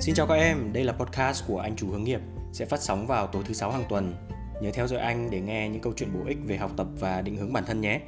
Xin chào các em, đây là podcast của anh chủ hướng nghiệp sẽ phát sóng vào tối thứ sáu hàng tuần. Nhớ theo dõi anh để nghe những câu chuyện bổ ích về học tập và định hướng bản thân nhé.